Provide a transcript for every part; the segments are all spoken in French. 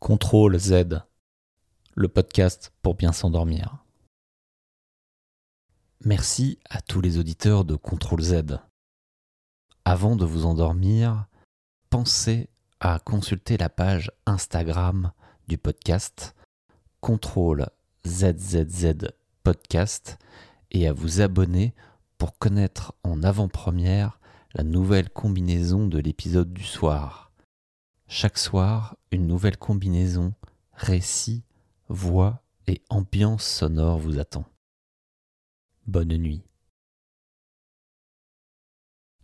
Contrôle Z, le podcast pour bien s'endormir. Merci à tous les auditeurs de Contrôle Z. Avant de vous endormir, pensez à consulter la page Instagram du podcast Contrôle ZZZ Podcast et à vous abonner pour connaître en avant-première la nouvelle combinaison de l'épisode du soir. Chaque soir, une nouvelle combinaison, récit, voix et ambiance sonore vous attend. Bonne nuit.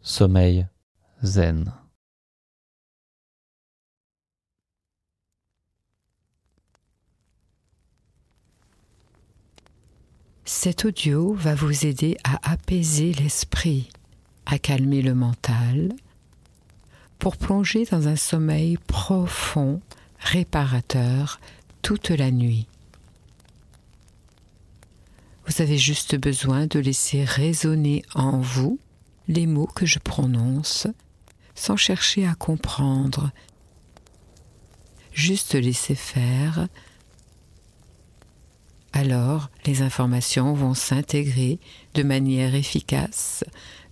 Sommeil zen. Cet audio va vous aider à apaiser l'esprit, à calmer le mental pour plonger dans un sommeil profond, réparateur, toute la nuit. Vous avez juste besoin de laisser résonner en vous les mots que je prononce sans chercher à comprendre. Juste laisser faire. Alors les informations vont s'intégrer de manière efficace,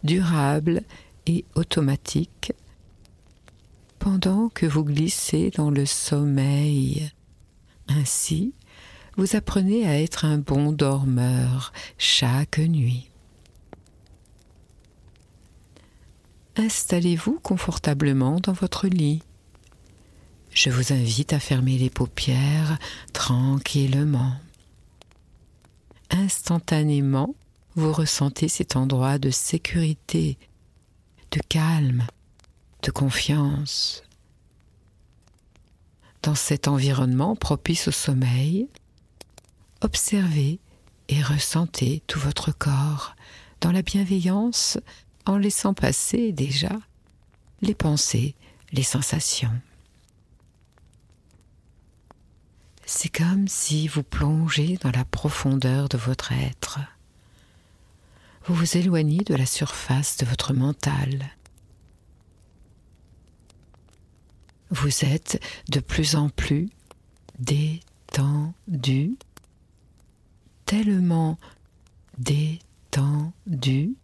durable et automatique pendant que vous glissez dans le sommeil. Ainsi, vous apprenez à être un bon dormeur chaque nuit. Installez-vous confortablement dans votre lit. Je vous invite à fermer les paupières tranquillement. Instantanément, vous ressentez cet endroit de sécurité, de calme de confiance. Dans cet environnement propice au sommeil, observez et ressentez tout votre corps dans la bienveillance en laissant passer déjà les pensées, les sensations. C'est comme si vous plongez dans la profondeur de votre être. Vous vous éloignez de la surface de votre mental vous êtes de plus en plus détendu, tellement détendu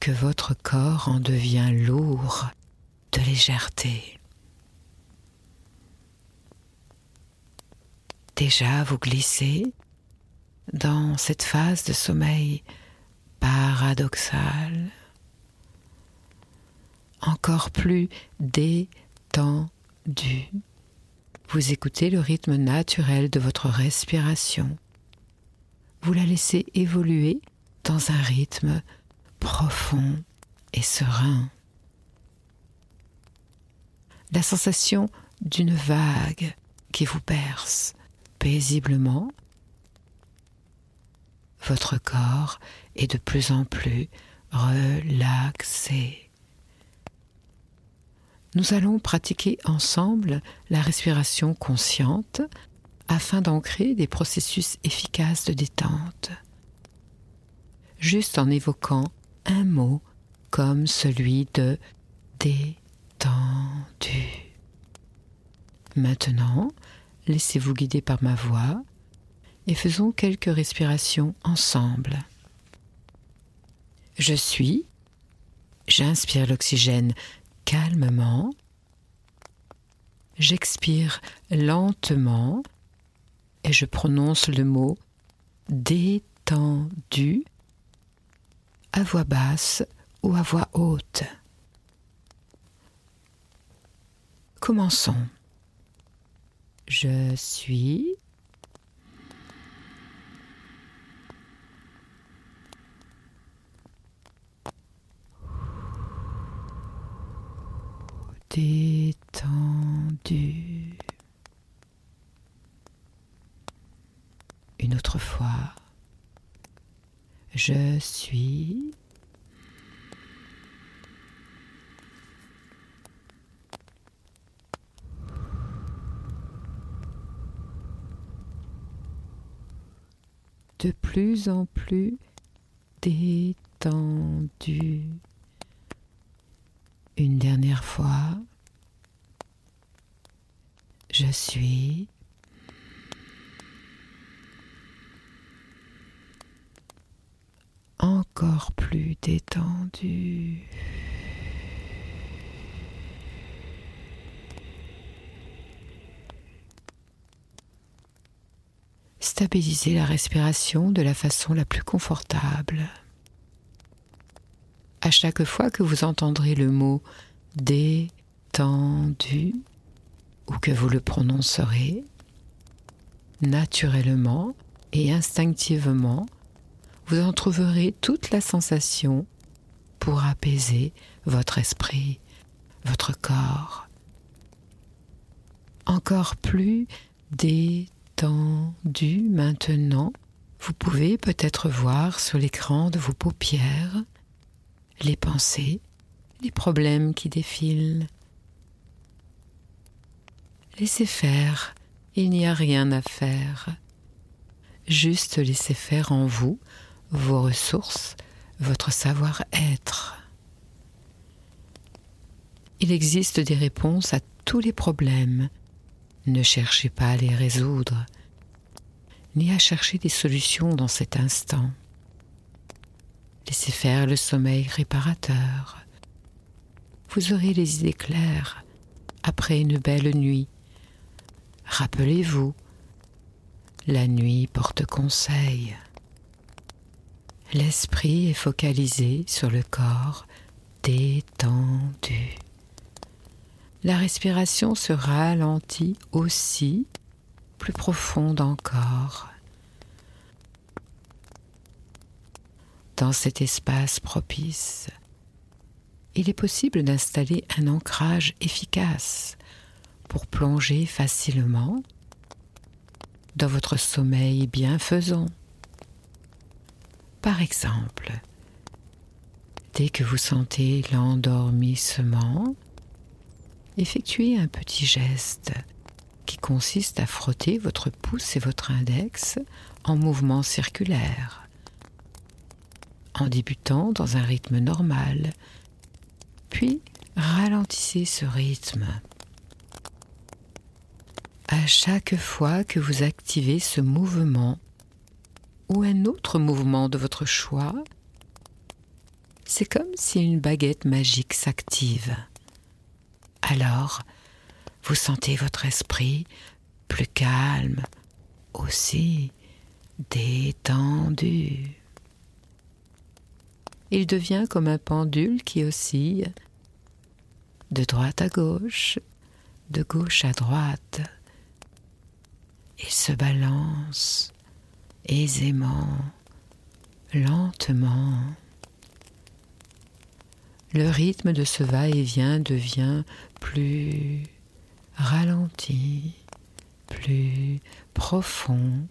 que votre corps en devient lourd de légèreté. Déjà vous glissez dans cette phase de sommeil paradoxal, encore plus détendu vous écoutez le rythme naturel de votre respiration. Vous la laissez évoluer dans un rythme profond et serein. La sensation d'une vague qui vous berce paisiblement. Votre corps est de plus en plus relaxé nous allons pratiquer ensemble la respiration consciente afin d'ancrer des processus efficaces de détente. Juste en évoquant un mot comme celui de détendu. Maintenant, laissez-vous guider par ma voix et faisons quelques respirations ensemble. Je suis, j'inspire l'oxygène calmement. J'expire lentement et je prononce le mot détendu à voix basse ou à voix haute. Commençons. Je suis détendu. Une autre fois, je suis de plus en plus détendu. Une dernière fois, Je suis plus détendu. Stabilisez la respiration de la façon la plus confortable. À chaque fois que vous entendrez le mot détendu ou que vous le prononcerez, naturellement et instinctivement, vous en trouverez toute la sensation pour apaiser votre esprit, votre corps. Encore plus détendu maintenant, vous pouvez peut-être voir sur l'écran de vos paupières les pensées, les problèmes qui défilent. Laissez faire, il n'y a rien à faire. Juste laissez faire en vous vos ressources, votre savoir-être. Il existe des réponses à tous les problèmes. Ne cherchez pas à les résoudre, ni à chercher des solutions dans cet instant. Laissez faire le sommeil réparateur. Vous aurez les idées claires après une belle nuit. Rappelez-vous, la nuit porte conseil. L'esprit est focalisé sur le corps détendu. La respiration se ralentit aussi, plus profonde encore. Dans cet espace propice, il est possible d'installer un ancrage efficace pour plonger facilement dans votre sommeil bienfaisant. Par exemple, dès que vous sentez l'endormissement, effectuez un petit geste qui consiste à frotter votre pouce et votre index en mouvement circulaire, en débutant dans un rythme normal, puis ralentissez ce rythme. À chaque fois que vous activez ce mouvement, ou un autre mouvement de votre choix, c'est comme si une baguette magique s'active. Alors, vous sentez votre esprit plus calme, aussi détendu. Il devient comme un pendule qui oscille de droite à gauche, de gauche à droite. Il se balance aisément, lentement. Le rythme de ce va-et-vient devient plus ralenti, plus profond,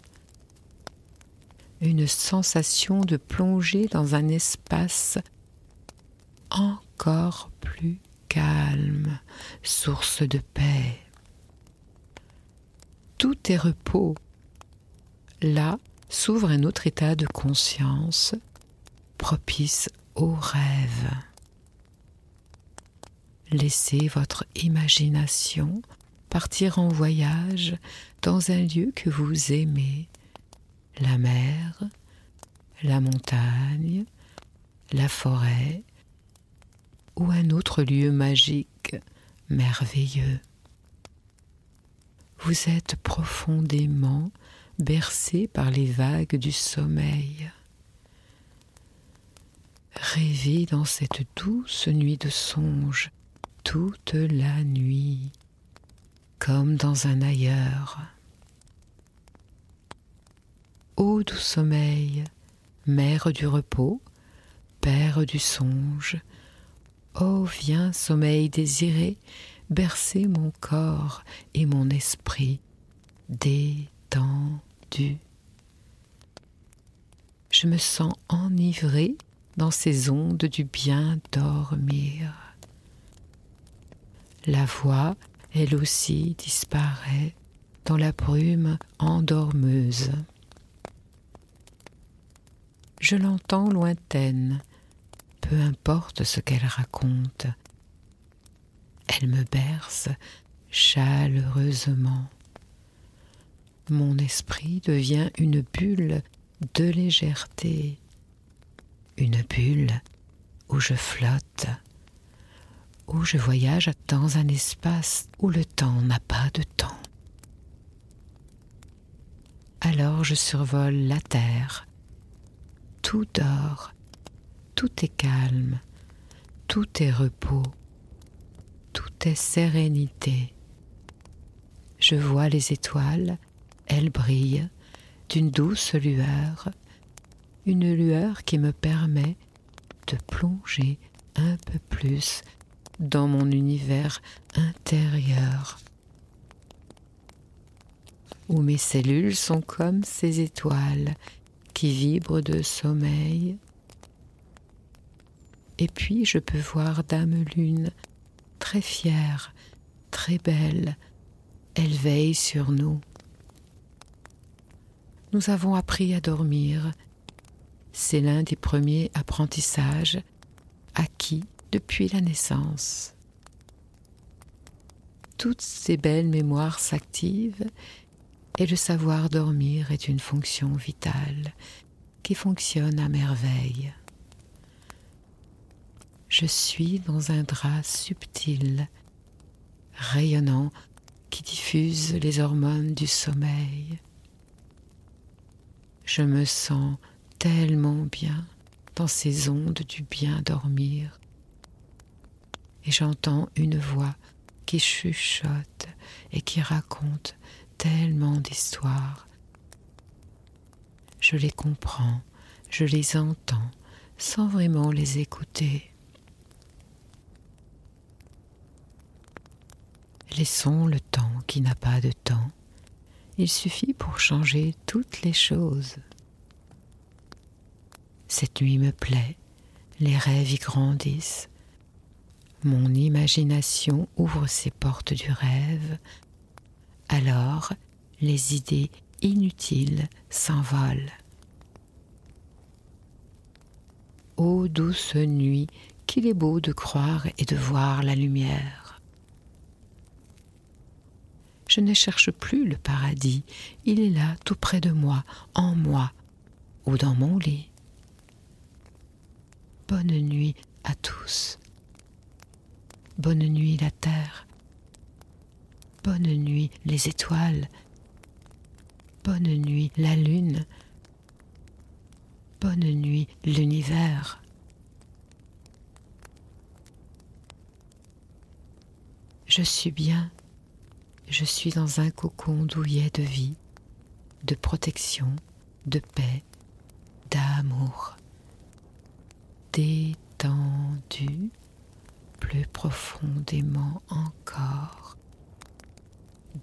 une sensation de plonger dans un espace encore plus calme, source de paix. Tout est repos, là s'ouvre un autre état de conscience propice au rêve. Laissez votre imagination partir en voyage dans un lieu que vous aimez, la mer, la montagne, la forêt ou un autre lieu magique, merveilleux. Vous êtes profondément bercé par les vagues du sommeil. Rêvez dans cette douce nuit de songe toute la nuit, comme dans un ailleurs. Ô doux sommeil, mère du repos, père du songe, ô viens sommeil désiré, bercer mon corps et mon esprit Je me sens enivré dans ces ondes du bien dormir. La voix, elle aussi, disparaît dans la brume endormeuse. Je l'entends lointaine, peu importe ce qu'elle raconte. Elle me berce chaleureusement. Mon esprit devient une bulle de légèreté, une bulle où je flotte, où je voyage dans un espace où le temps n'a pas de temps. Alors je survole la terre, tout dort, tout est calme, tout est repos, tout est sérénité. Je vois les étoiles, elles brillent d'une douce lueur, une lueur qui me permet de plonger un peu plus dans mon univers intérieur, où mes cellules sont comme ces étoiles qui vibrent de sommeil. Et puis je peux voir Dame Lune, très fière, très belle, elle veille sur nous. Nous avons appris à dormir. C'est l'un des premiers apprentissages acquis depuis la naissance. Toutes ces belles mémoires s'activent et le savoir dormir est une fonction vitale qui fonctionne à merveille. Je suis dans un drap subtil, rayonnant, qui diffuse les hormones du sommeil. Je me sens tellement bien dans ces ondes du bien dormir. Et j'entends une voix qui chuchote et qui raconte tellement d'histoires. Je les comprends, je les entends sans vraiment les écouter. Laissons le temps qui n'a pas de temps il suffit pour changer toutes les choses. Cette nuit me plaît, les rêves y grandissent. Mon imagination ouvre ses portes du rêve. Alors les idées inutiles s'envolent. Ô douce nuit, qu'il est beau de croire et de voir la lumière. Je ne cherche plus le paradis, il est là, tout près de moi, en moi, ou dans mon lit. Bonne nuit à tous. Bonne nuit la terre. Bonne nuit les étoiles. Bonne nuit la lune. Bonne nuit l'univers. Je suis bien je suis dans un cocon douillet de vie, de protection, de paix, d'amour. Détendu plus profondément encore.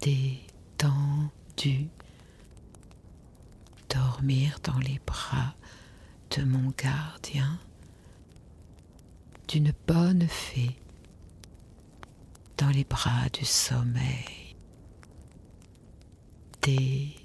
Détendu. Dormir dans les bras de mon gardien, d'une bonne fée, dans les bras du sommeil détendu.